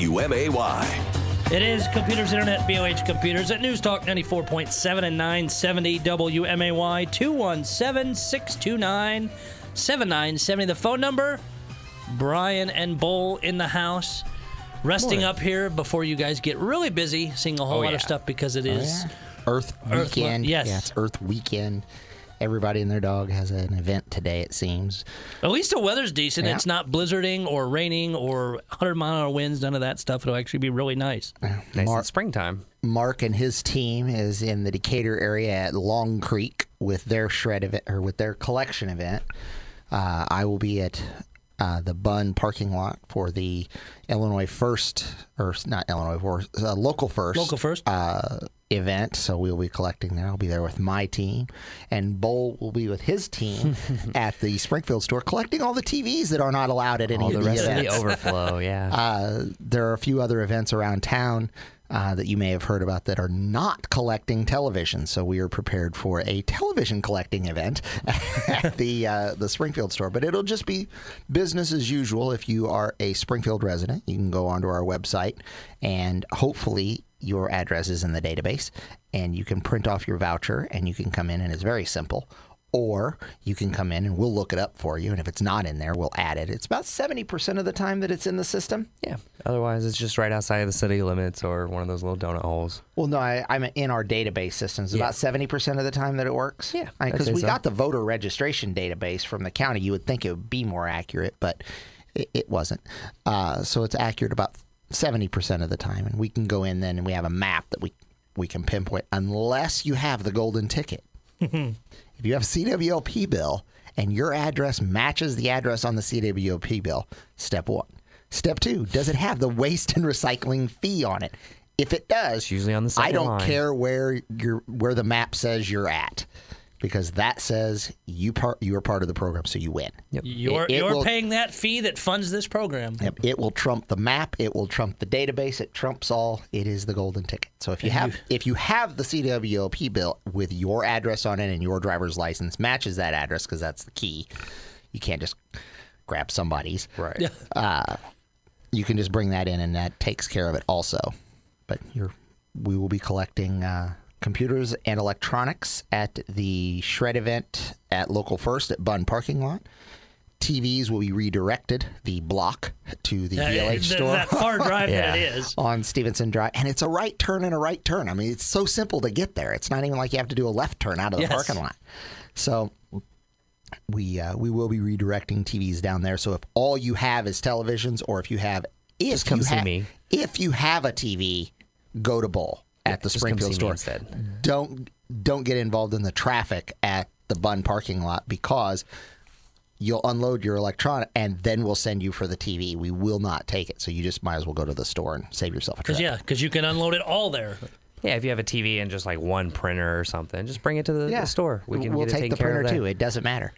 UMAY. It is Computers Internet, BLH Computers at News Talk 94.7 and 970 WMAY 217 629 7970. The phone number Brian and Bull in the house. Resting up here before you guys get really busy, seeing a whole Oh, lot yeah. of stuff because it oh, is. Earth Earth Weekend. Mo- yes. Yeah, it's Earth Weekend. Everybody and their dog has an event today, it seems. At least the weather's decent. Yeah. It's not blizzarding or raining or 100 mile an hour winds, none of that stuff. It'll actually be really nice. Nice Mar- in springtime. Mark and his team is in the Decatur area at Long Creek with their shred event or with their collection event. Uh, I will be at uh, the Bun parking lot for the Illinois First, or not Illinois First, uh, Local First. Local First. Uh, event. So we'll be collecting there. I'll be there with my team, and Bull will be with his team at the Springfield store collecting all the TVs that are not allowed at any All of the the rest of the overflow, yeah. Uh, there are a few other events around town uh, that you may have heard about that are not collecting television. So we are prepared for a television collecting event at the uh, the Springfield store. But it'll just be business as usual. If you are a Springfield resident, you can go onto our website and hopefully your address is in the database, and you can print off your voucher and you can come in, and it's very simple or you can come in and we'll look it up for you. And if it's not in there, we'll add it. It's about 70% of the time that it's in the system. yeah. Otherwise, it's just right outside of the city limits or one of those little donut holes. Well, no, I, I'm in our database systems. About 70% of the time that it works. Yeah, Because we so. got the voter registration database from the county. You would think it would be more accurate, but it, it wasn't. Uh, so it's accurate about 70% of the time. And we can go in then and we have a map that we, we can pinpoint unless you have the golden ticket. If you have a CWLP bill and your address matches the address on the CWLP bill, step one. Step two, does it have the waste and recycling fee on it? If it does, It's usually on the I don't line. care where you're where the map says you're at, because that says you part you are part of the program, so you win. Yep. You're, It- it you're will- paying that fee that funds this program. Yep, It will trump the map. It will trump the database. It trumps all. It is the golden ticket. So if you have if you have the CWLP bill with your address on it and your driver's license matches that address because that's the key, you can't just grab somebody's. Right. You can just bring that in and that takes care of it also. But you're we will be collecting uh, computers and electronics at the shred event at local first at Bun parking lot. TVs will be redirected the block to the That- BLH store. That far drive Yeah. that it is. on Stevenson Drive, and it's a right turn and a right turn. I mean, it's so simple to get there. It's not even like you have to do a left turn out of the Yes. parking lot. So we uh, we will be redirecting TVs down there. So if all you have is televisions, or if you have if Just come you see ha- me. if you have a TV, go to Bull at the just Springfield store. instead. Don't don't get involved in the traffic at the Bun parking lot because you'll unload your electronic and then we'll send you for the TV. We will not take it. So you just might as well go to the store and save yourself a trip. Because yeah, because you can unload it all there. Yeah, if you have a TV and just like one printer or something, just bring it to the, the store. We can we'll get it take taken the printer too. It doesn't matter.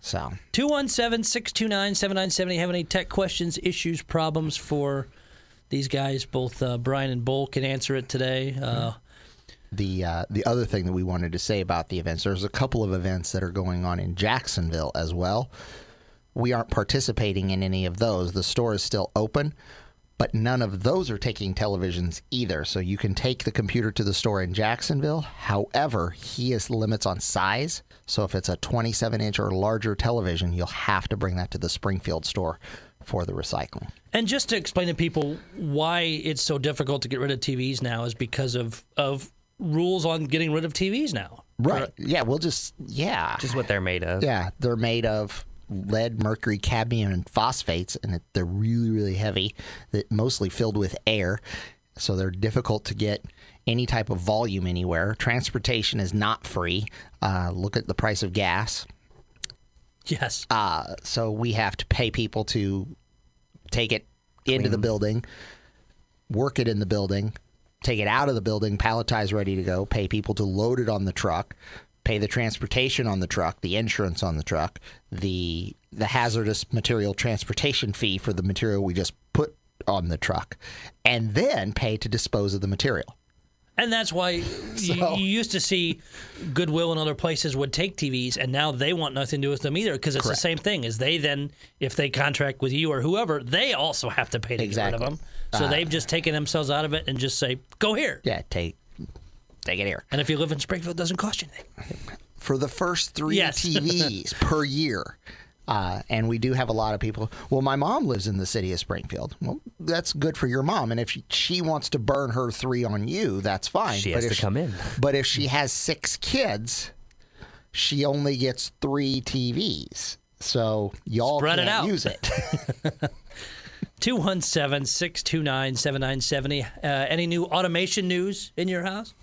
So 217 629 7970. Have any tech questions, issues, problems for these guys? Both uh, Brian and Bull can answer it today. Uh, the uh, the other thing that we wanted to say about the events, there's a couple of events that are going on in Jacksonville as well. We aren't participating in any of those. The store is still open, but none of those are taking televisions either. So you can take the computer to the store in Jacksonville. However, he has limits on size. So if it's a 27 inch or larger television, you'll have to bring that to the Springfield store for the recycling. and just to explain to people why it's so difficult to get rid of TVs now is because of, of rules on getting rid of TVs now. Right. Yeah, we'll just yeah. Just what they're made of. Yeah, they're made of lead, mercury, cadmium, and phosphates, and they're really, really heavy. That mostly filled with air, so they're difficult to get any type of volume anywhere. Transportation is not free. Uh, look at the price of gas. Yes. Uh, so we have to pay people to take it into the building, work it in the building, take it out of the building, palletize ready to go, pay people to load it on the truck, pay the transportation on the truck, the insurance on the truck, the the hazardous material transportation fee for the material we just put on the truck, and then pay to dispose of the material. And that's why you, So- you used to see Goodwill and other places would take TVs, and now they want nothing to do with them either because it's Correct. the same thing. Is they then, if they contract with you or whoever, they also have to pay to Exactly. get rid of them. So uh, they've just taken themselves out of it and just say, "Go here." Yeah, take take it here. And if you live in Springfield, it doesn't cost you anything. for the first three Yes. TVs per year. Uh, and we do have a lot of people. Well, my mom lives in the city of Springfield. Well, that's good for your mom. And if she, she wants to burn her three on you, that's fine. She But has if to come in. But if she has six kids, she only gets three TVs. So y'all Spread it can't out. use it. 217 629 7970. Any new automation news in your house?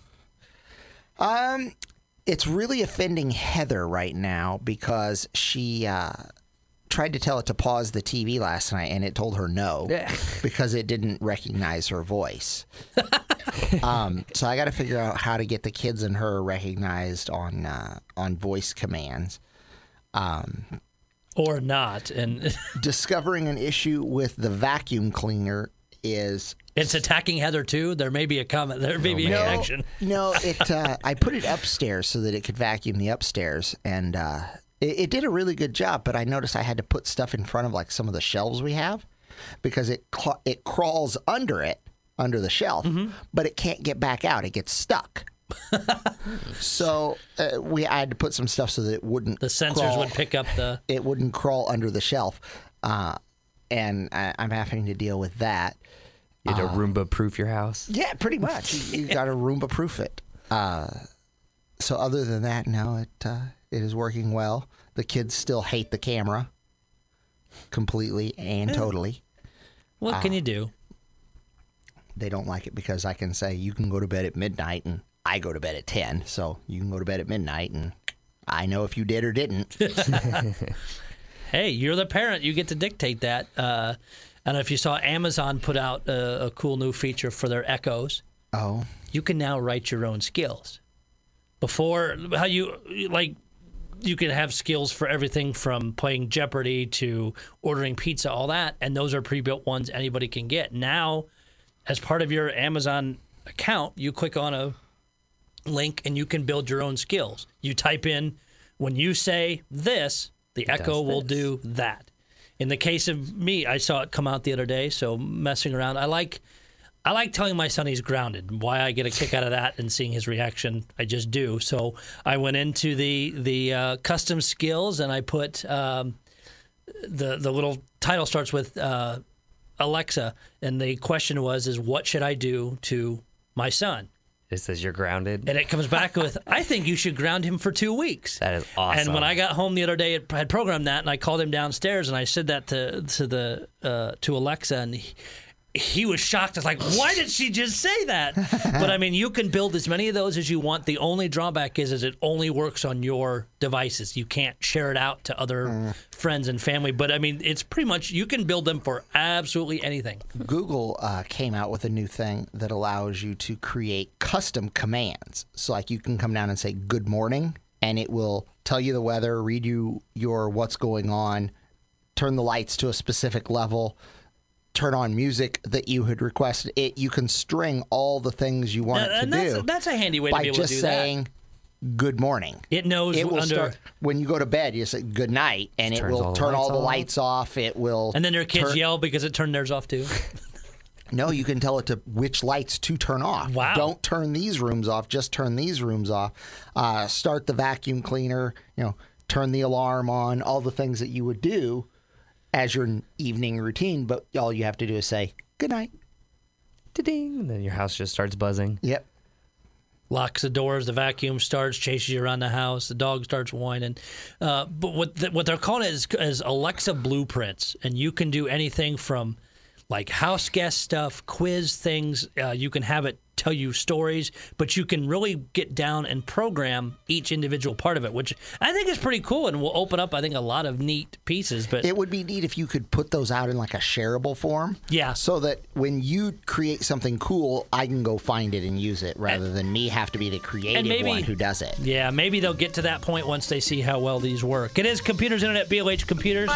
It's really offending Heather right now because she uh, tried to tell it to pause the TV last night and it told her no because it didn't recognize her voice. um, so I got to figure out how to get the kids and her recognized on uh, on voice commands. Um, Or not? And Discovering an issue with the vacuum cleaner is it's attacking Heather too. There may be a comment. There may be a no, connection. no. It uh, I put it upstairs so that it could vacuum the upstairs, and uh, it, it did a really good job. But I noticed I had to put stuff in front of like some of the shelves we have because it cla- it crawls under it under the shelf, Mm-hmm. but it can't get back out. It gets stuck. so uh, we I had to put some stuff so that it wouldn't The sensors crawl- would pick up the. it wouldn't crawl under the shelf, uh, and I, I'm having to deal with that. You had to Roomba proof your house. Yeah, pretty much. You, you got to Roomba proof it. Uh, so other than that, no, it uh, it is working well. The kids still hate the camera completely and totally. What Ah. can you do? They don't like it because I can say you can go to bed at midnight and I go to bed at ten. So you can go to bed at midnight and I know if you did or didn't. Hey, you're the parent. You get to dictate that. Uh, I don't know if you saw Amazon put out a, a cool new feature for their Echoes. oh, You can now write your own skills. Before, how you like, you can have skills for everything from playing Jeopardy to ordering pizza, all that, and those are pre-built ones anybody can get. Now, as part of your Amazon account, you click on a link and you can build your own skills. You type in when you say this, the Echo will do that. In the case of me, I saw it come out the other day, so messing around. I like I like telling my son he's grounded. Why I get a kick out of that and seeing his reaction, I just do. So I went into the the uh, custom skills and I put um, the the little title starts with uh, Alexa, and the question was is what should I do to my son? It says you're grounded. And it comes back with, I think you should ground him for two weeks. That is awesome. And when I got home the other day, it had programmed that, and I called him downstairs, and I said that to to the uh, to Alexa, and he, he was shocked. It's like, why did she just say that? but I mean, you can build as many of those as you want. The only drawback is, is it only works on your devices. You can't share it out to other friends and family. But I mean, it's pretty much you can build them for absolutely anything. Google uh, came out with a new thing that allows you to create custom commands. So, like, you can come down and say "Good morning," and it will tell you the weather, read you your what's going on, turn the lights to a specific level, turn on music that you had requested. It you can string all the things you want it to and that's, do that's a handy way to by be able just to do saying "Good morning." It knows It will under. start when you go to bed. You say "Good night," and it turns will all turn all lights the off. lights off. It will, and then their kids turn- yell because it turned theirs off too. No, you can tell it to which lights to turn off. Wow. Don't turn these rooms off. Just turn these rooms off. Uh, start the vacuum cleaner. You know, turn the alarm on. All the things that you would do as your evening routine. But all you have to do is say good night. Ding, and then your house just starts buzzing. Yep. locks the doors, the vacuum starts, chases you around the house, the dog starts whining. Uh, but what the, what they're calling it is, is Alexa blueprints, and you can do anything from like house guest stuff, quiz things. Uh, you can have it tell you stories, but you can really get down and program each individual part of it, which I think is pretty cool, and will open up I think a lot of neat pieces. But It would be neat if you could put those out in like a shareable form. Yeah. So that when you create something cool, I can go find it and use it rather than me have to be the creative maybe- one who does it. Yeah, maybe they'll get to that point once they see how well these work. It is Computers Internet, BLH Computers.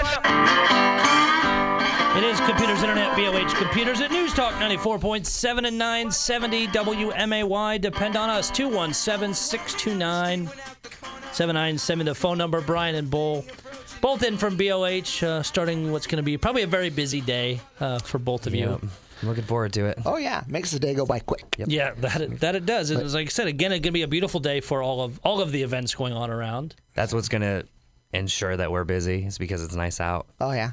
It is Computers Internet, BLH Computers at News Talk 94.7 and 970 WMAY. Depend on us, 217 629 7970. The phone number, Brian and Bull. Both in from BLH, uh, starting what's going to be probably a very busy day uh, for both of you. I'm looking forward to it. Oh yeah, makes the day go by quick. Yeah, that it, that it does. And it's like I said, again, it's going to be a beautiful day for all of all of the events going on around. That's what's gonna ensure that we're busy. Is because it's nice out. Oh yeah.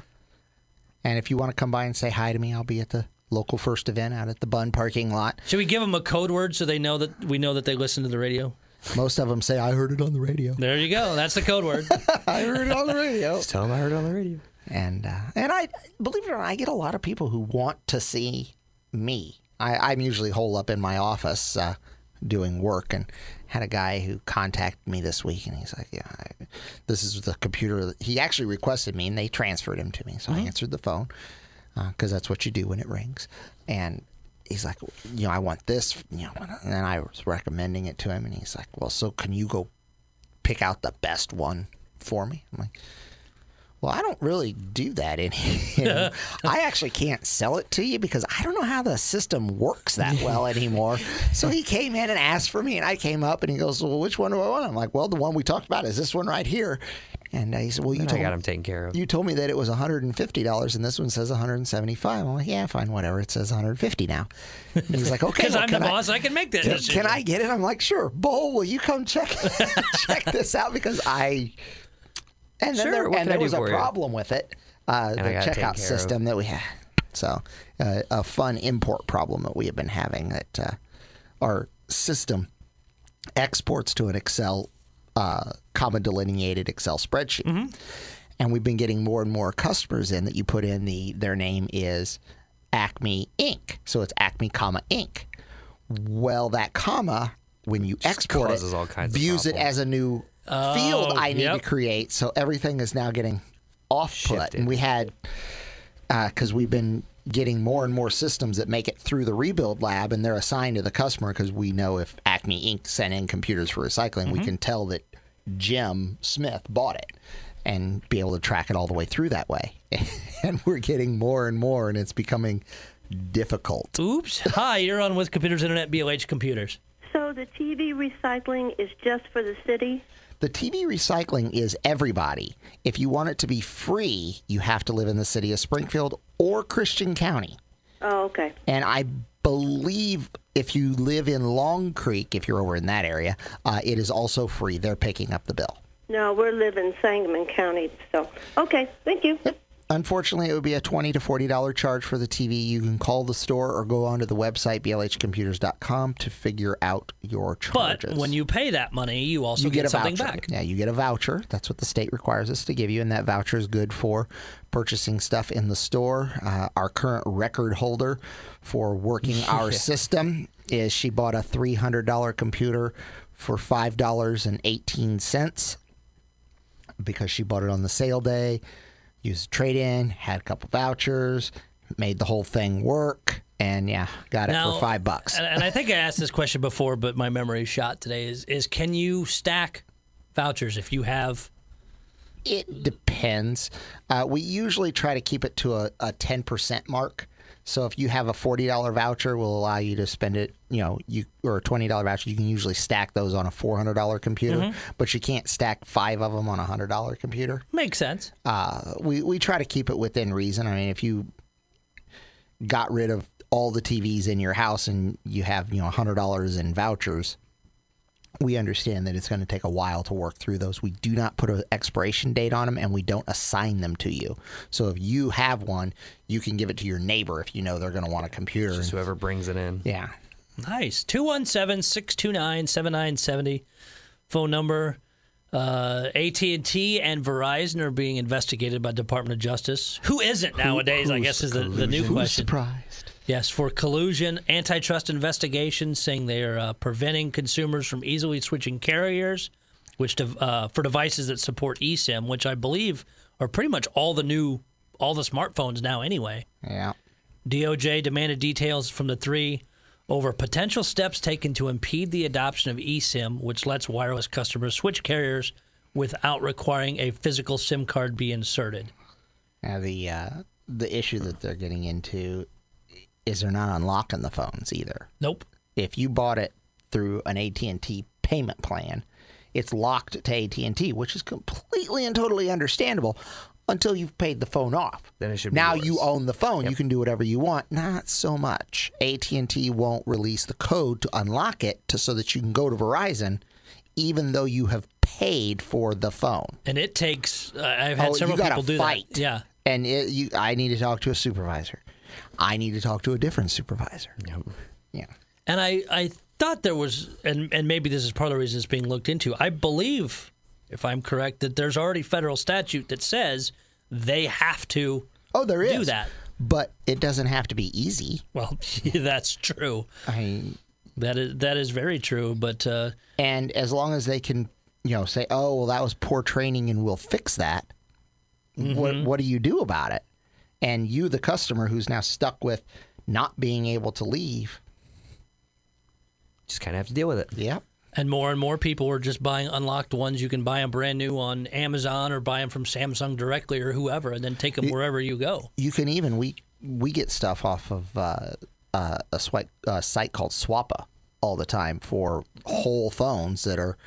And if you want to come by and say hi to me, I'll be at the local first event out at the Bun parking lot. Should we give them a code word so they know that we know that they listen to the radio? Most of them say I heard it on the radio. There you go. That's the code word. I heard it on the radio. Just tell them I heard it on the radio. And uh, and I believe it or not, I get a lot of people who want to see me. I, I'm usually holed up in my office uh, doing work, and had a guy who contacted me this week, and he's like, "Yeah, I, this is the computer." that-" He actually requested me, and they transferred him to me, so I mm-hmm. answered the phone uh, because that's what you do when it rings, and. He's like, you know, I want this, you know, and then I was recommending it to him, and he's like, well, so can you go pick out the best one for me? I'm like, well, I don't really do that anymore. I actually can't sell it to you because I don't know how the system works that well anymore. so he came in and asked for me, and I came up, and he goes, "Well, which one do I want?" I'm like, "Well, the one we talked about is this one right here." And uh, he said, "Well, you And I told got him taken care of. you told me that it was $150 and this one says $175." I'm like, yeah, fine, whatever. It says $150 now. And he's like, okay. Because well, I'm the I- boss, I, can make that can, can I get it? I'm like, sure. Bull, will you come check check this out? Because I. And then Sure, there, and there was a for you? problem with it, uh, the I got it taken checkout system that we had. So, uh, a fun import problem that we have been having that uh, our system exports to an Excel, uh, comma delineated Excel spreadsheet. Mm-hmm. And we've been getting more and more customers in that you put in the their name is Acme Inc. So it's Acme, comma Inc. Well, that comma when you export it, all kinds of views it as a new field I need yep. to create. So everything is now getting off put. And we had because we've been getting more and more systems that make it through the rebuild lab and they're assigned to the customer because we know if Acme Inc. sent in computers for recycling, Mm-hmm. we can tell that Jim Smith bought it and be able to track it all the way through that way. and we're getting more and more, and it's becoming difficult. Oops. Hi, you're on with Computers Internet, BLH Computers. So the TV recycling is just for the city? The TV recycling is everybody. If you want it to be free, you have to live in the city of Springfield or Christian County. Oh, okay. And I believe if you live in Long Creek, if you're over in that area, uh, it is also free. They're picking up the bill. No, we're living in Sangamon County, so okay. Thank you. Unfortunately, it would be a twenty to forty dollar charge for the TV. You can call the store or go onto the website blhcomputers.com to figure out your charges. But when you pay that money, you also you get, a something voucher. back. Yeah, you get a voucher. That's what the state requires us to give you, and that voucher is good for purchasing stuff in the store. Uh, our current record holder for working our system is she bought a three hundred dollar computer for five dollars and eighteen cents because she bought it on the sale day, used a trade in, had a couple vouchers, made the whole thing work, and yeah, got it Now, for five bucks. And, and I think I asked this question before, but my memory shot today. Is is can you stack vouchers if you have? It depends. Uh, we usually try to keep it to a, a 10% mark. So if you have a $40 voucher, we'll allow you to spend it, you know, you or a $20 voucher, you can usually stack those on a $400 computer, but you can't stack five of them on a $100 computer. Makes sense. Uh, we, we try to keep it within reason. I mean, if you got rid of all the TVs in your house and you have, you know, $100 in vouchers, we understand that it's going to take a while to work through those. We do not put an expiration date on them and we don't assign them to you. So if you have one, you can give it to your neighbor if you know they're going to want a computer. Just whoever brings it in. yeah. Nice. 217 629 7970. Phone number. Uh, AT&T and Verizon are being investigated by Department of Justice. Who isn't nowadays? I Who's guess is the, the new Who's question. surprised? Yes, for collusion, antitrust investigation, saying they are uh, preventing consumers from easily switching carriers, which uh, for devices that support eSIM, which I believe are pretty much all the new, all the smartphones now anyway. Yeah. DOJ demanded details from the three over potential steps taken to impede the adoption of eSIM, which lets wireless customers switch carriers without requiring a physical SIM card be inserted. Now the uh, the issue that they're getting into is they're not unlocking the phones either. Nope. If you bought it through an AT&T payment plan, it's locked to AT&T, which is completely and totally understandable until you've paid the phone off. Then it should be now yours. you own the phone. You can do whatever you want. Not so much. AT&T won't release the code to unlock it to, so that you can go to Verizon even though you have paid for the phone. And it takes. Uh, I've had Oh, several you people do fight. that. Yeah. And it, you, I need to talk to a supervisor. I need to talk to a different supervisor. Yep. Yeah. And I, I thought there was, and, and maybe this is part of the reason it's being looked into. I believe, if I'm correct, that there's already federal statute that says they have to. Oh, there is. Do that. But it doesn't have to be easy. Well, that's true. I That is that is very true. But uh, and as long as they can, you know, say, "Oh, well, that was poor training, and we'll fix that." What What do you do about it? And you, the customer, who's now stuck with not being able to leave. Just kind of have to deal with it. Yep. and more and more people are just buying unlocked ones. You can buy them brand new on Amazon or buy them from Samsung directly or whoever, and then take them wherever you go. You can even we we get stuff off of uh, uh, a swipe, uh, site called Swappa all the time for whole phones that are,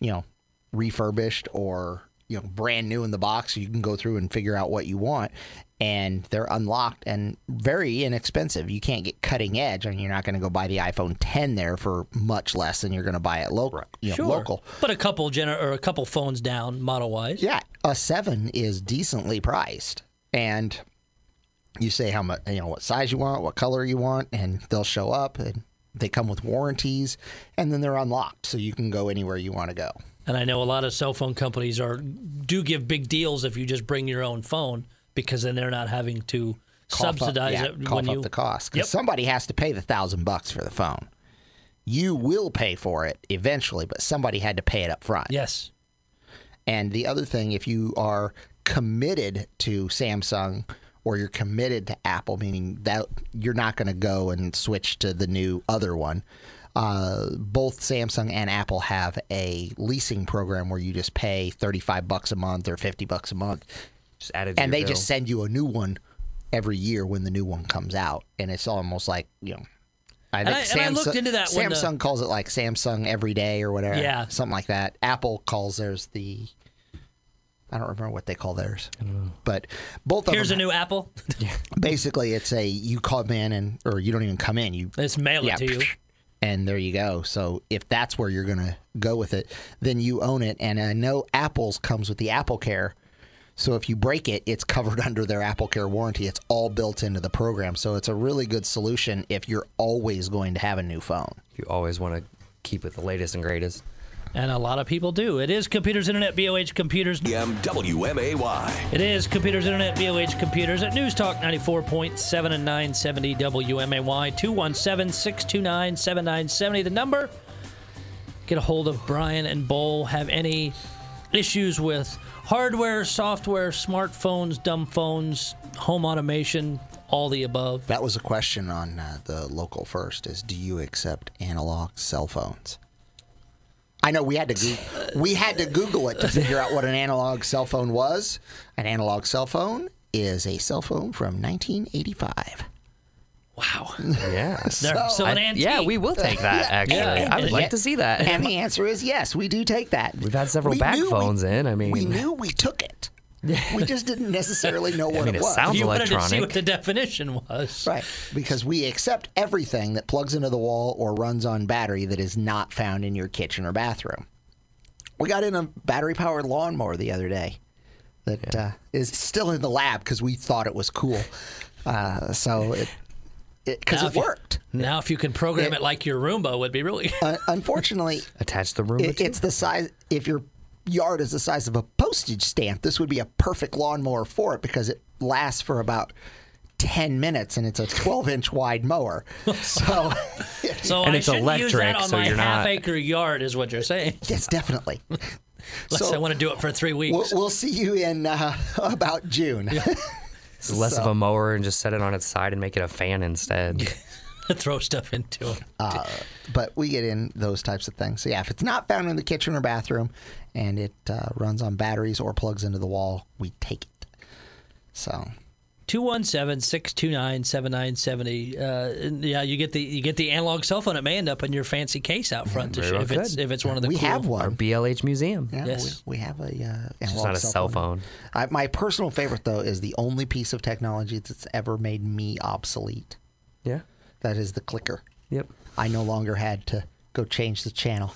you know, refurbished or you know brand new in the box. You can go through and figure out what you want, and they're unlocked and very inexpensive. You can't get cutting edge, I and you're not going to go buy the iPhone 10 there for much less than you're going to buy it local. You know, Sure, local. but a couple gener- or a couple phones down model wise. Yeah, a seven is decently priced, and you say how much, you know, what size you want, what color you want, and they'll show up, and they come with warranties, and then they're unlocked, so you can go anywhere you want to go. And I know a lot of cell phone companies are do give big deals if you just bring your own phone because then they're not having to Cough up- subsidize yeah, it cough up you the cost because Yep. somebody has to pay the thousand bucks for the phone. You will pay for it eventually, but somebody had to pay it up front. Yes. And the other thing, if you are committed to Samsung or you're committed to Apple, meaning that you're not going to go and switch to the new other one, uh, both Samsung and Apple have a leasing program where you just pay 35 bucks a month or 50 bucks a month, Just added. To and they bill. just send you a new one every year when the new one comes out, and it's almost like you know. I think I- and I looked into that when the- uh, Samsung calls it like Samsung Every Day or whatever. Yeah. something like that. Apple calls theirs the. I don't remember what they call theirs, but both of them. Here's a new Apple. basically, it's a you come in and or you don't even come in. You Let's mail yeah, it to you. and there you go. So if that's where you're going to go with it, then you own it. And I know Apple's comes with the Apple Care. So if you break it, it's covered under their Apple Care warranty. It's all built into the program. So it's a really good solution if you're always going to have a new phone. You always want to keep it the latest and greatest. And a lot of people do. It is Computers Internet, BLH Computers. WMAY. It is Computers Internet, BLH Computers at News Talk 94.7 and 970 WMAY 217 629 7970. The number. Get a hold of Brian and Bull. Have any issues with hardware, software, smartphones, dumb phones, home automation, all the above? That was a question on uh, the local first is do you accept analog cell phones? I know we had to go- we had to Google it to figure out what an analog cell phone was. An analog cell phone is a cell phone from 1985. Wow. Yeah. They're so, an antique. yeah, we will take that. Actually, Yeah. I would like to see that. And the answer is yes, we do take that. We've had several We back knew we- in. I mean, we knew we took it. We just didn't necessarily know what mean, it it was. sounds You wanted to see electronic. what the definition was. Right, because we accept everything that plugs into the wall or runs on battery that is not found in your kitchen or bathroom. We got in a battery powered lawnmower the other day that uh, is still in the lab because we thought it was cool. Uh, so it because Now it if you- worked. Now, if you can program It- it, like your Roomba, would be really. Uh, unfortunately, attach the room. it, it's the size. If your yard is the size of a postage stamp, this would be a perfect lawnmower for it because it lasts for about. 10 minutes and it's a 12 inch wide mower. So, So And I it's shouldn't use that electric, on so my you're half not- acre yard, is what you're saying. yes, definitely. Unless So- I want to do it for three We'll, weeks. we'll see you in uh, about June. It's less of a mower and just set it on its side and make it a fan instead. Throw stuff into it. Uh, but we get in those types of things. So, yeah, if it's not found in the kitchen or bathroom and it uh, runs on batteries or plugs into the wall, we take it. So, 217 629 7970. Uh, Yeah, you get the you get the analog cell phone. It may end up in your fancy case out front to show well if it's if it's one of the we cool- have Our one. BLH museum. Yeah, Yes. we, we have a. Uh, It's analog not a cell phone. I, my personal favorite though is the only piece of technology that's ever made me obsolete. Yeah. That is the clicker. Yep. I no longer had to go change the channel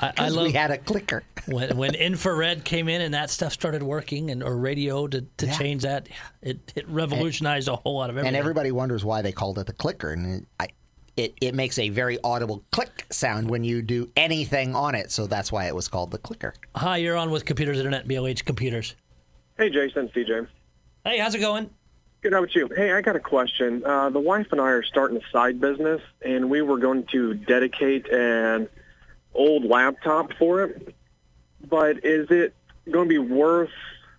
I, I love we had a clicker. when when infrared came in and that stuff started working and or radio to, to Yeah. change that. It it revolutionized a whole lot of everything. And everybody wonders why they called it the clicker, and it, I, it it makes a very audible click sound when you do anything on it, so that's why it was called the clicker. Hi, you're on with Computers Internet, BLH Computers. Hey, Jason, CJ. Hey, how's it going? Good, how about you? Hey, I got a question. Uh, the wife and I are starting a side business, and we were going to dedicate an old laptop for it. But is it going to be worth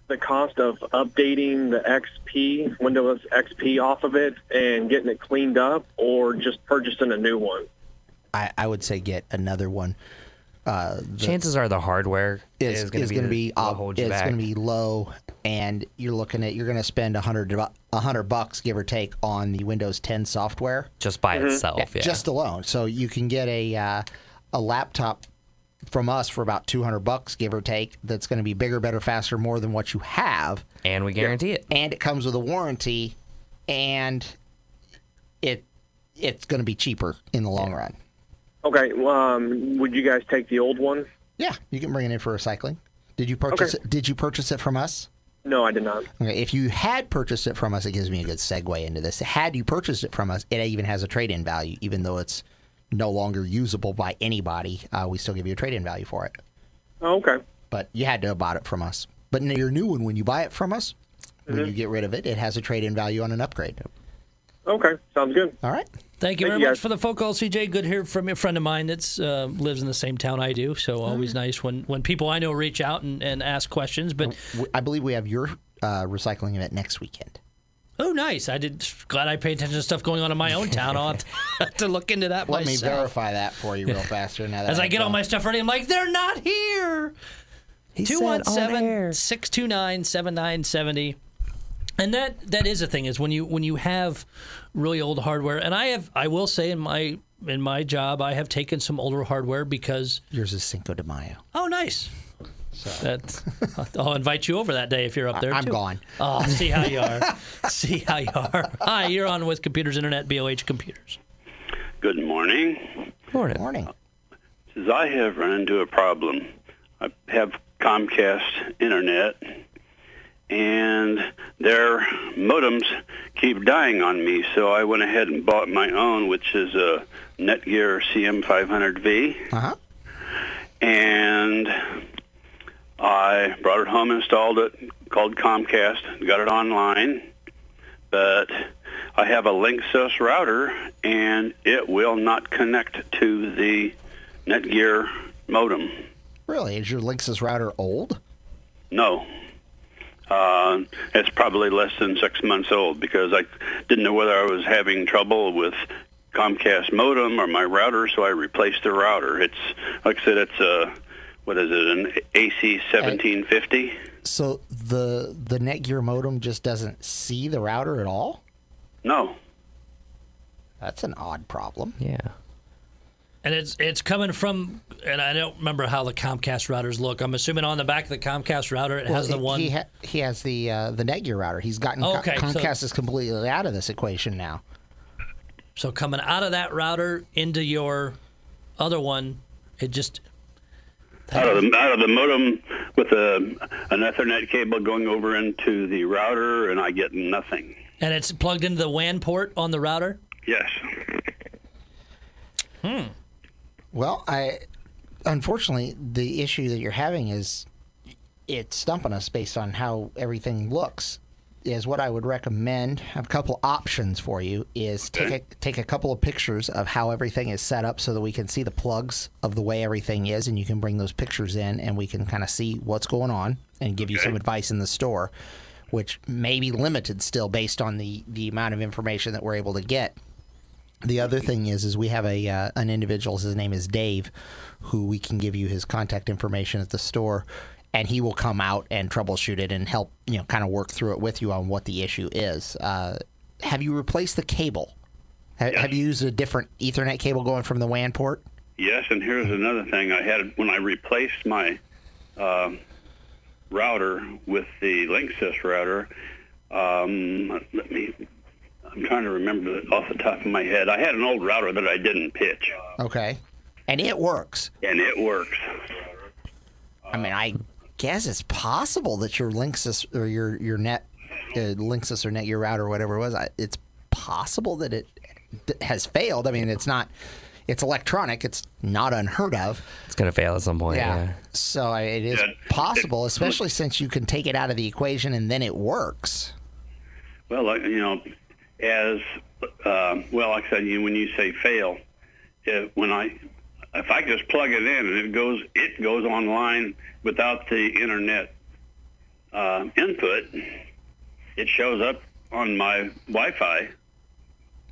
the cost of updating the XP, Windows XP off of it and getting it cleaned up, or just purchasing a new one? I, I would say get another one. Uh, the, Chances are the hardware is, is going to going to be, be what up, holds you it's going to be low, and you're looking at you're going to spend a hundred a hundred bucks give or take on the Windows 10 software just by itself. Yeah. just alone. So you can get a uh, a laptop from us for about 200 bucks give or take. That's going to be bigger, better, faster, more than what you have, and we guarantee it. and it comes with a warranty, and it it's going to be cheaper in the long run. Okay, um, would you guys take the old one? Yeah, you can bring it in for recycling. Did you purchase Okay. it? Did you purchase it from us? No, I did not. Okay, if you had purchased it from us, it gives me a good segue into this. Had you purchased it from us, it even has a trade-in value, even though it's no longer usable by anybody. Uh, we still give you a trade-in value for it. Oh, okay. But you had to have bought it from us. But in your new one, when you buy it from us, Mm-hmm. when you get rid of it, it has a trade-in value on an upgrade. Okay, sounds good. All right. Thank you Thank very you, much guys. for the phone call, CJ. Good to hear from a friend of mine that uh, lives in the same town I do. So always nice when, when people I know reach out and, and ask questions. But I believe we have your uh, recycling event next weekend. oh, nice! I did. Glad I paid attention to stuff going on in my own town. I'll have to look into that Let me verify that for you real fast. Now that As I I've get all my stuff ready, I'm like, they're not here. He said on air. 217 629 7970 and that that is a thing is when you when you have really old hardware and i have i will say in my in my job i have taken some older hardware because Yours is Cinco de Mayo. oh nice that i'll invite you over that day if you're up there I'm too. gone. oh see how you are see how you are hi you're on with computers internet blh computers Good morning. Morning. Morning. Says I have run into a problem. I have Comcast internet, and their modems keep dying on me. So I went ahead and bought my own, which is a Netgear CM500V, Uh huh. and I brought it home, installed it, called Comcast, got it online, but I have a Linksys router, and it will not connect to the Netgear modem. Really? Is your Linksys router old? No. Uh, it's probably less than six months old because I didn't know whether I was having trouble with Comcast modem or my router, so I replaced the router. It's like I said, it's a what is it, an AC seventeen fifty? So the the Netgear modem just doesn't see the router at all? No. That's an odd problem. Yeah. And it's it's coming from and i don't remember how the comcast routers look i'm assuming on the back of the comcast router it has the one he, ha- he has the uh, the Netgear router. He's gotten Co- Okay, so- Comcast is completely out of this equation now. So coming out of that router into your other one, it just Out of the out of the modem with a an Ethernet cable going over into the router, and I get nothing. and it's plugged into the WAN port on the router. Yes. Well, I unfortunately the issue that you're having is it's stumping us based on how everything looks. Is what I would recommend. I have a couple options for you. Is take a, take a couple of pictures of how everything is set up so that we can see the plugs of the way everything is, and you can bring those pictures in, and we can kind of see what's going on and give you some advice in the store, which may be limited still based on the the amount of information that we're able to get. The other thing is, is we have a uh, an individual. His name is Dave, who we can give you his contact information at the store, and he will come out and troubleshoot it and help you know kind of work through it with you on what the issue is. Uh, have you replaced the cable? Ha- Yes. Have you used a different Ethernet cable going from the WAN port? Yes, and here's another thing. I had when I replaced my um router with the Linksys router. Um, let me. I'm trying to remember it off the top of my head. I had an old router that I didn't pitch, Okay, and it works. and it works. I mean, I guess it's possible that your Linksys or your your net uh, Linksys or net your router or whatever it was. I- It's possible that it has failed. I mean, it's not. It's electronic. It's not unheard of. It's gonna fail at some point. Yeah. So I- it is Yeah. possible, especially since you can take it out of the equation and then it works. Well, you know, as uh, well, like I said, you, when you say fail, if, when I if I just plug it in and it goes it goes online without the internet uh, input, it shows up on my Wi-Fi.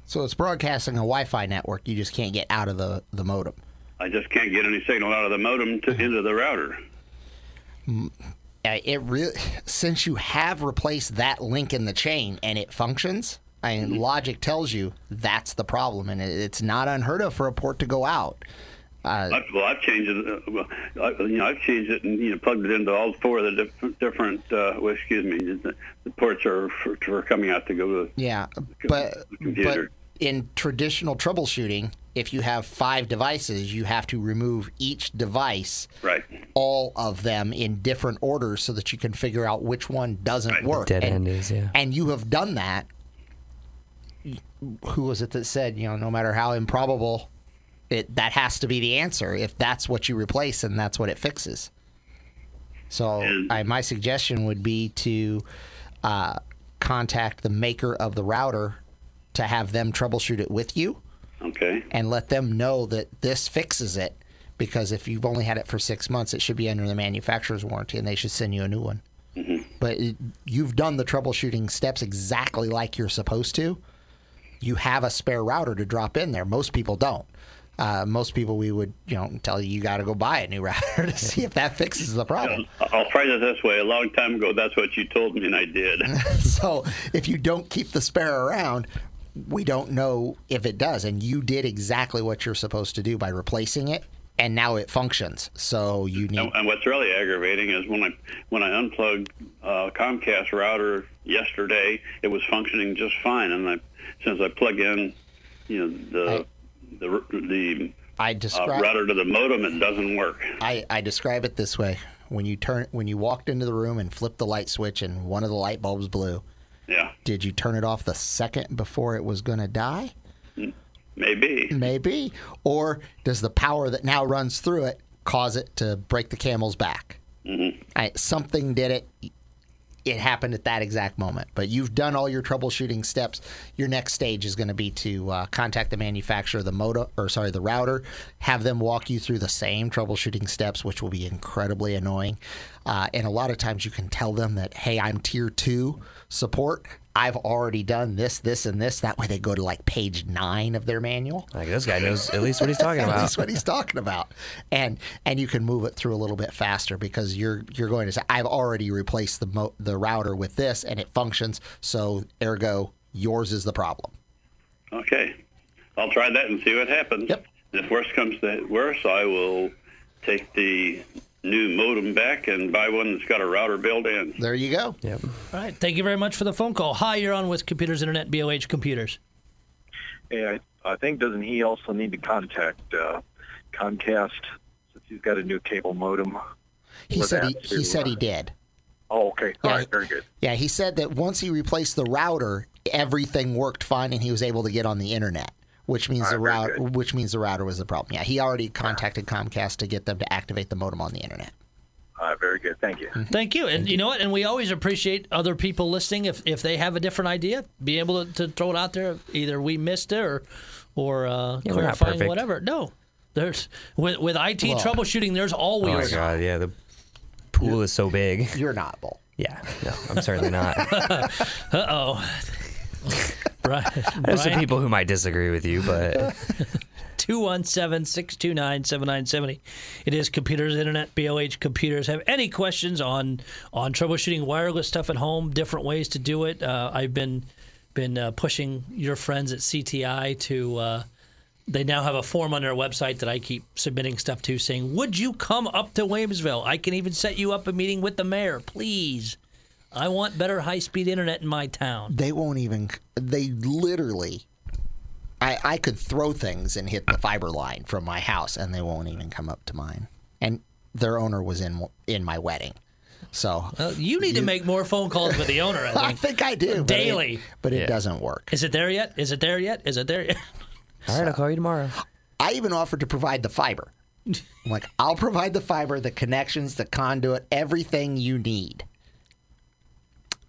So it's broadcasting a Wi-Fi network. You just can't get out of the the modem. I just can't get any signal out of the modem to, into the router. Uh, it really since you have replaced that link in the chain and it functions. I mean, logic tells you that's the problem, and it, it's not unheard of for a port to go out. Uh, I've, well, I've changed it. Uh, well, I, you know, I've changed it and you know plugged it into all four of the diff- different. Uh, well, excuse me, the, the ports are for, for coming out to go to. yeah, but but in traditional troubleshooting, if you have five devices, you have to remove each device, Right. all of them in different orders, so that you can figure out which one doesn't work. Dead and, end is yeah. and you have done that. Who was it that said, you know, no matter how improbable, it that has to be the answer. If that's what you replace, and that's what it fixes. So, I, my suggestion would be to uh, contact the maker of the router to have them troubleshoot it with you Okay. and let them know that this fixes it. Because if you've only had it for six months, it should be under the manufacturer's warranty, and they should send you a new one. But it, you've done the troubleshooting steps exactly like you're supposed to. You have a spare router to drop in there. Most people don't. Uh, most people, we would, you know, tell you you got to go buy a new router to see if that fixes the problem. I'll phrase it this way. A long time ago, that's what you told me, and I did. so if you don't keep the spare around, we don't know if it does. And you did exactly what you're supposed to do by replacing it, and now it functions. So you need. and, and what's really aggravating is when I when I unplugged uh, Comcast router yesterday, it was functioning just fine, and I since I plug in, you know, the the the I uh, router to the modem, it doesn't work. I, I describe it this way: when you turn, when you walked into the room and flipped the light switch, and one of the light bulbs blew, Yeah, did you turn it off the second before it was going to die? Maybe. Maybe. Or does the power that now runs through it cause it to break the camel's back? I, something did it. It happened at that exact moment. But you've done all your troubleshooting steps. Your next stage is going to be to uh, contact the manufacturer of the modem, or sorry, the router, have them walk you through the same troubleshooting steps, which will be incredibly annoying. Uh, and a lot of times you can tell them that, hey, I'm tier two support. I've already done this, this, and this. That way they go to like page nine of their manual. Like this guy knows at least what he's talking about. At about. least what he's talking about, and and you can move it through a little bit faster because you're you're going to say I've already replaced the mo- the router with this and it functions. So ergo, yours is the problem. Okay, I'll try that and see what happens. Yep. If worse comes to worse, I will take the new modem back and buy one that's got a router built in. There you go. Yep. All right. Thank you very much for the phone call. Hi, you're on with Computers Internet, BLH Computers. Hey, I, I think doesn't he also need to contact uh, Comcast since he's got a new cable modem? He said he, that he to, said he uh, did. Oh, okay. All Yeah. right, very good. Yeah, he said that once he replaced the router, everything worked fine and he was able to get on the internet. Which means the router, good. which means the router was the problem. Yeah, he already contacted Comcast to get them to activate the modem on the internet. All right, very good. Thank you. Thank you. And you know what? And we always appreciate other people listening. If if they have a different idea, be able to, to throw it out there. Either we missed it or or uh, Yeah, not clarifying perfect. whatever. No, there's with with IT Well- troubleshooting. There's always. Oh my always god, yeah, the pool is so big. You're not, Bull. Yeah, no, I'm certainly not. uh oh. Brian, There's some people who might disagree with you, but 217 629 7970. It is Computers Internet, BLH Computers. Have any questions on on troubleshooting wireless stuff at home, different ways to do it? Uh, I've been been uh, pushing your friends at CTI to. Uh, they now have a form on their website that I keep submitting stuff to saying, Would you come up to Williamsville? I can even set you up a meeting with the mayor, please. I want better high speed internet in my town. They won't even. They literally. I I could throw things and hit the fiber line from my house, and they won't even come up to mine. And their owner was in in my wedding, so Uh, you need to make more phone calls with the owner, I I think. think I do but it- Daily. but it doesn't work. Is it there yet? Is it there yet? Is it there yet? All right, I'll call you tomorrow. I even offered to provide the fiber. I'm like, I'll provide the fiber, the connections, the conduit, everything you need.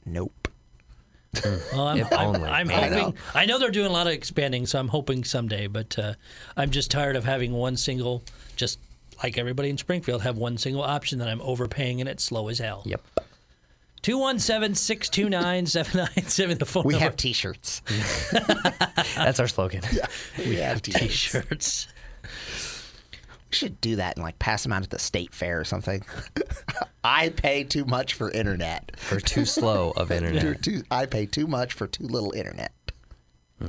Nope. Well, I'm, If I'm, only. I'm I hoping. know. I know. they're doing a lot of expanding, so I'm hoping someday. But uh, I'm just tired of having one single, just like everybody in Springfield, have one single option that I'm overpaying and it's slow as hell. Yep. 217 629 7970, the phone We number. have T-shirts. That's our slogan. We have T-shirts. T-shirts. We should do that and like pass them out at the state fair or something. I pay too much for internet. For too slow of internet. too- I pay too much for too little internet.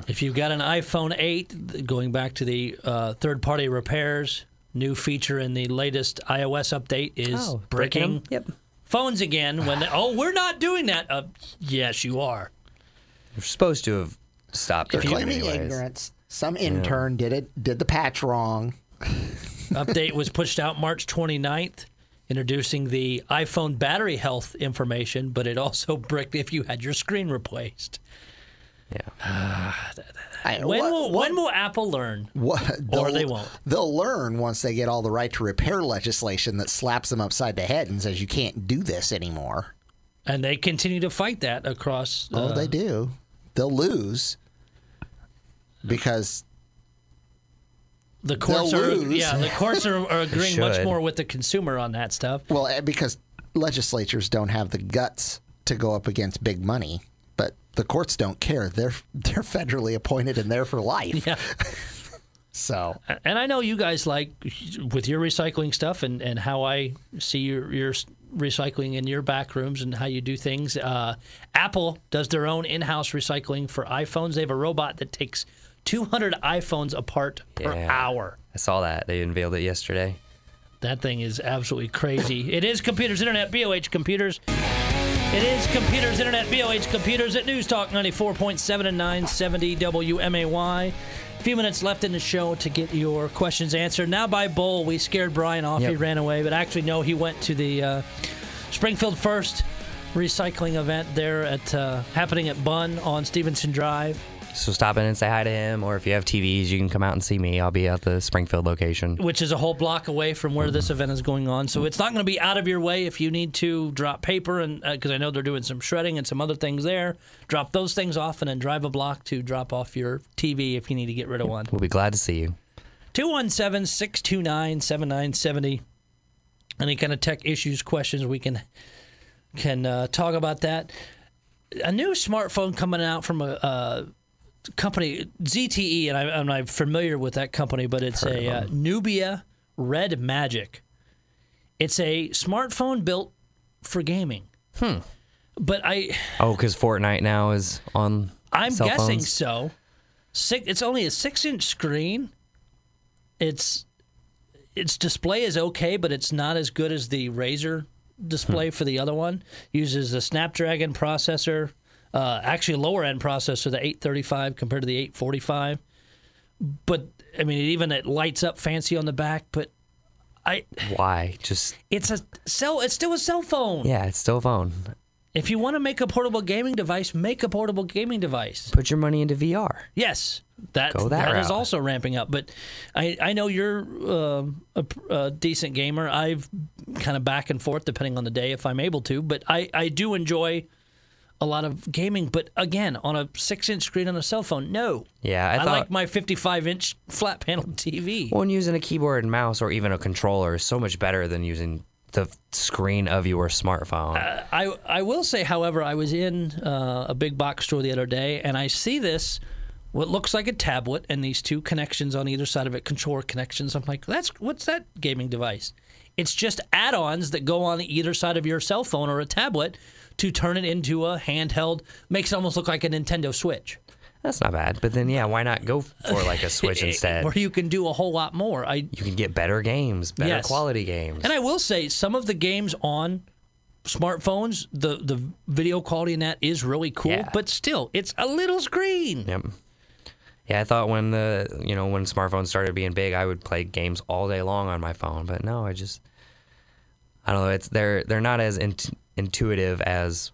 If you've got an iPhone 8, going back to the uh, third-party repairs, new feature in the latest iOS update is Oh, bricking them? Yep. phones again. When they, oh, we're not doing that. Uh, yes, you are. You're supposed to have stopped They're doing claiming anyways. ignorance. Some intern did it, did the patch wrong. Update was pushed out March 29th, introducing the iPhone battery health information, but it also bricked if you had your screen replaced. Yeah. I, When what- will what- when will Apple learn? What, Or they'll- they won't. They'll learn once they get all the right to repair legislation that slaps them upside the head and says you can't do this anymore. And they continue to fight that across. Oh, uh, they do. They'll lose because the courts are lose. yeah the courts are, are agreeing much more with the consumer on that stuff. well, eh, because legislatures don't have the guts to go up against big money, but the courts don't care. They're they're federally appointed and they're for life. Yeah. So And I know you guys like with your recycling stuff and, and how I see your, your recycling in your back rooms and how you do things. Uh, Apple does their own in house recycling for iPhones. They have a robot that takes 200 iPhones apart per Yeah. hour. I saw that. They unveiled it yesterday. That thing is absolutely crazy. it is Computers Internet, BLH Computers. It is Computers Internet, BLH Computers at News Talk 94.7 and 970 WMAY. A few minutes left in the show to get your questions answered. Now by Bull, we scared Brian off. He ran away, but actually, no, he went to the uh, Springfield First recycling event there at uh, happening at Bunn on Stevenson Drive. So stop in and say hi to him, or if you have TVs, you can come out and see me. I'll be at the Springfield location. which is a whole block away from where this mm-hmm. event is going on. So it's not going to be out of your way if you need to drop paper, and uh, because I know they're doing some shredding and some other things there. Drop those things off, and then drive a block to drop off your TV if you need to get rid of one. We'll be glad to see you. 217 629 7970. Any kind of tech issues, questions, we can can uh, talk about that. A new smartphone coming out from a, a company, ZTE, and, I, and I'm familiar with that company, but it's a uh, Nubia Red Magic. It's a smartphone built for gaming. Hmm. But I, Oh, because Fortnite now is on. I'm guessing phones? so. Six, it's only a six-inch screen. It's its display is okay, but it's not as good as the Razer display for the other one. Uses a Snapdragon processor, uh, actually a lower end processor, the 835 compared to the 845. But I mean, even it lights up fancy on the back. But I, Why? Just it's a cell. It's still a cell phone. yeah, it's still a phone. If you want to make a portable gaming device, make a portable gaming device. Put your money into VR. Yes, that Go that that is also ramping up. But I I know you're um a, a decent gamer. I've kind of back and forth depending on the day if I'm able to. But I I do enjoy a lot of gaming. But again, on a six inch screen on a cell phone, no. Yeah, I I, thought- like my 55 inch flat panel TV. Well, and using a keyboard and mouse or even a controller is so much better than using the screen of your smartphone. I I will say, however, I was in uh, a big box store the other day, and I see this what looks like a tablet and these two connections on either side of it, controller connections. I'm like, that's what's that gaming device? It's just add-ons that go on either side of your cell phone or a tablet to turn it into a handheld. Makes it almost look like a Nintendo Switch, That's not bad. But then, yeah, why not go for like a Switch instead? where you can do a whole lot more. I You can get better games, better Yes. quality games. And I will say, some of the games on smartphones, the the video quality in that is really cool. Yeah. But still, it's a little screen. Yep. Yeah, I thought when the you know when smartphones started being big, I would play games all day long on my phone. But no, I just I don't know. It's they're they're not as int- intuitive as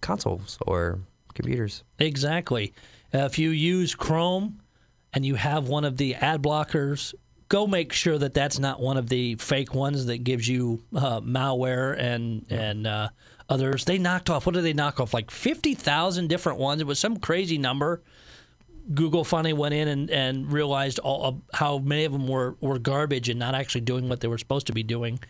consoles or computers. Exactly. Uh, if you use Chrome and you have one of the ad blockers, go make sure that that's not one of the fake ones that gives you uh, malware and and uh, others. They knocked off. What did they knock off? Like fifty thousand different ones. It was some crazy number. Google finally went in and, and realized all of how many of them were, were garbage and not actually doing what they were supposed to be doing.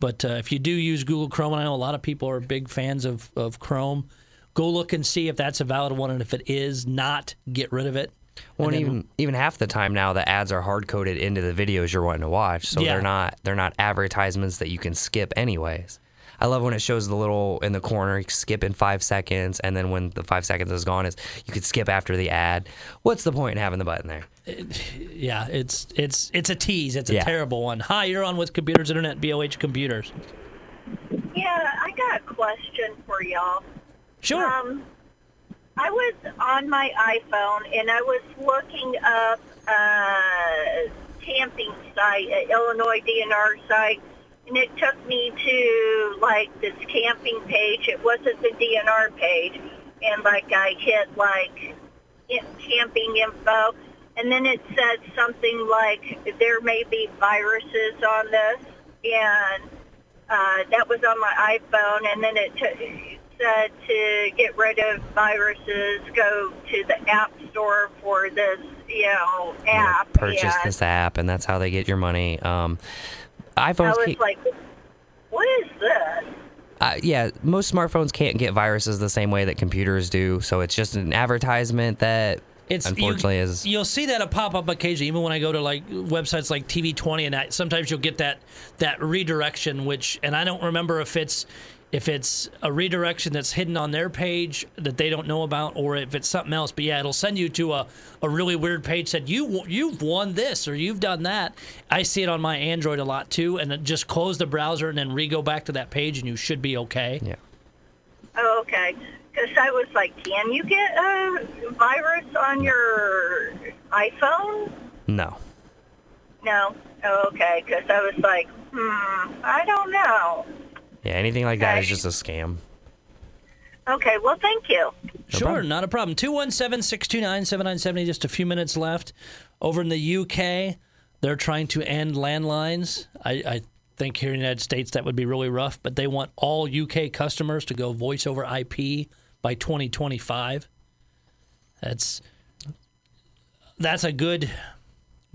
But uh, if you do use Google Chrome, and I know a lot of people are big fans of, of Chrome, go look and see if that's a valid one. And if it is not, get rid of it. Well, And and then- even even half the time now, the ads are hard coded into the videos you're wanting to watch, so Yeah. they're not they're not advertisements that you can skip anyways. I love when it shows the little in the corner, you skip in five seconds, and then when the five seconds is gone, is you could skip after the ad. What's the point in having the button there? Yeah, it's it's it's a tease. It's a Yeah. terrible one. Hi, you're on with Computers Internet, BLH Computers. Yeah, I got a question for y'all. Sure. Um, I was on my iPhone and I was looking up a camping site, an Illinois DNR site, and it took me to like this camping page. It wasn't the DNR page, and like I hit like camping info, and then it said something like there may be viruses on this, and uh, that was on my iPhone, and then it t- said to get rid of viruses, go to the App Store for this, you know, app. Purchase and this app, and that's how they get your money. Um, I iPhones, was can't- like, what is this? uh, yeah, most smartphones can't get viruses the same way that computers do. So it's just an advertisement that It's unfortunately you, is You'll see that a pop up occasionally, even when I go to like websites like TV20, and that sometimes you'll get that that redirection. Which, and I don't remember if it's if it's a redirection that's hidden on their page that they don't know about, or if it's something else. But yeah, it'll send you to a, a really weird page that you you've won this or you've done that. I see it on my Android a lot too, and then just close the browser and then re go back to that page, and you should be okay. yeah. Oh, okay. Because I was like, can you get a virus on your iPhone? No. No. Oh, okay. Because I was like, hmm, I don't know. Yeah, anything like that is just a scam. Okay. Well, thank you. Sure, problem. not a problem. 217 629 7970, just a few minutes left. Over in the UK, they're trying to end landlines. I, I think here in the United States that would be really rough, but they want all UK customers to go voice over IP by 2025. That's that's a good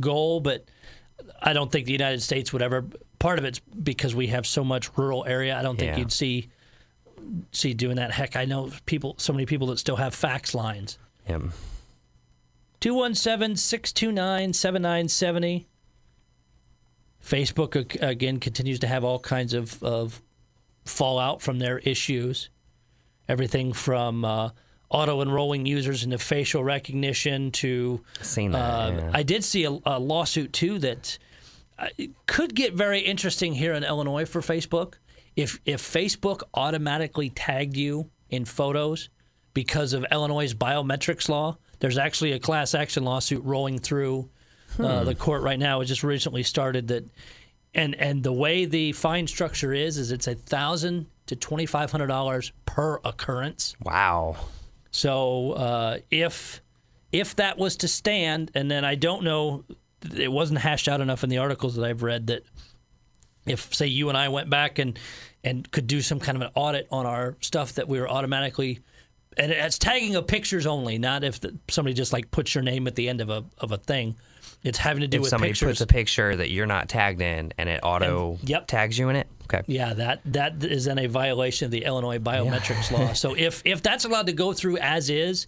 goal, but I don't think the United States would ever. Part of it's because we have so much rural area. I don't think Yeah. you'd see see doing that. Heck, I know people, so many people that still have fax lines. Yeah. 217 629 7970. Facebook, again, continues to have all kinds of, of fallout from their issues. Everything from uh, auto enrolling users into facial recognition to. Seen that. Uh, yeah. I did see a, a lawsuit too that uh, could get very interesting here in Illinois for Facebook. If if Facebook automatically tagged you in photos because of Illinois' biometrics law, there's actually a class action lawsuit rolling through uh, the court right now. It just recently started that, and and the way the fine structure is is it's a thousand to twenty five hundred dollars per occurrence. wow. So uh, if if that was to stand, and then I don't know, it wasn't hashed out enough in the articles that I've read that if say you and I went back and and could do some kind of an audit on our stuff that we were automatically and it's tagging of pictures only, not if the, somebody just like puts your name at the end of a of a thing. It's having to do If with somebody pictures. puts a picture that you're not tagged in and it auto And- yep. tags you in it, okay. Yeah, that that is then a violation of the Illinois biometrics law. So if if that's allowed to go through as is,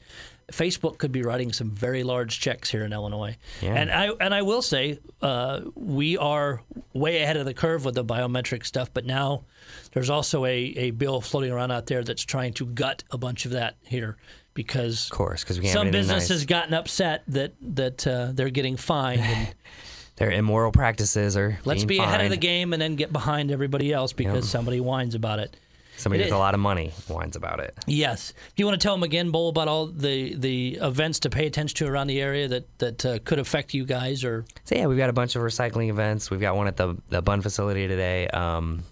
Facebook could be writing some very large checks here in Illinois. Yeah. And I and I will say uh, we are way ahead of the curve with the biometric stuff, but now there's also a, a bill floating around out there that's trying to gut a bunch of that here because Of course, because some anything nice. businesses gotten upset that that uh, they're getting fined. And Their immoral practices or let's be ahead of the game and then get behind everybody else because Yep. somebody whines about it. Somebody It with a lot of money whines about it. Yes. Do you want to tell them again, Bull, about all the, the events to pay attention to around the area that that uh, could affect you guys? Or So yeah, we've got a bunch of recycling events. We've got one at the the Bunn facility today. Um,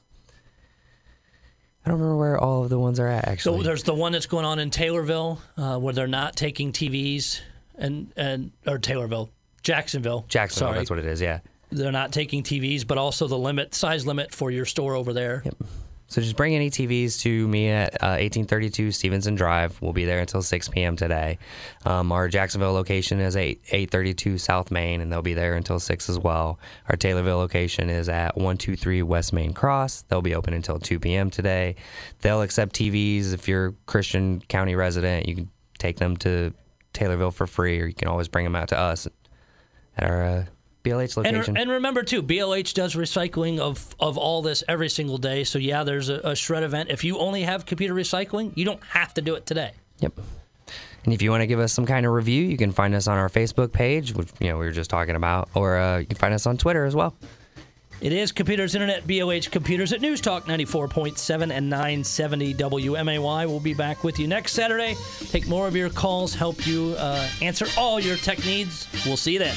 I don't remember where all of the ones are at so actually. there's the one that's going on in Taylorville uh, where they're not taking TVs and and or Taylorville, Jacksonville. Jacksonville, Sorry. that's what it is. Yeah. they're not taking TVs, but also the limit size limit for your store over there. Yep. So just bring any TVs to me at uh, 1832 Stevenson Drive. We'll be there until 6 p.m. today. Um, our Jacksonville location is 8 832 South Main, and they'll be there until 6 as well. Our Taylorville location is at 123 West Main Cross. They'll be open until 2 p.m. today. They'll accept TVs. If you're a Christian County resident, you can take them to Taylorville for free, or you can always bring them out to us at our uh, BLH And, location. and remember too, BLH does recycling of, of all this every single day. So yeah, there's a, a shred event. If you only have computer recycling, you don't have to do it today. Yep. And if you want to give us some kind of review, you can find us on our Facebook page, which you know we were just talking about, or uh, you can find us on Twitter as well. It is Computers Internet, BLH Computers at News Talk 94.7 and 970 WMAY. We'll be back with you next Saturday. Take more of your calls, help you uh, answer all your tech needs. We'll see you then.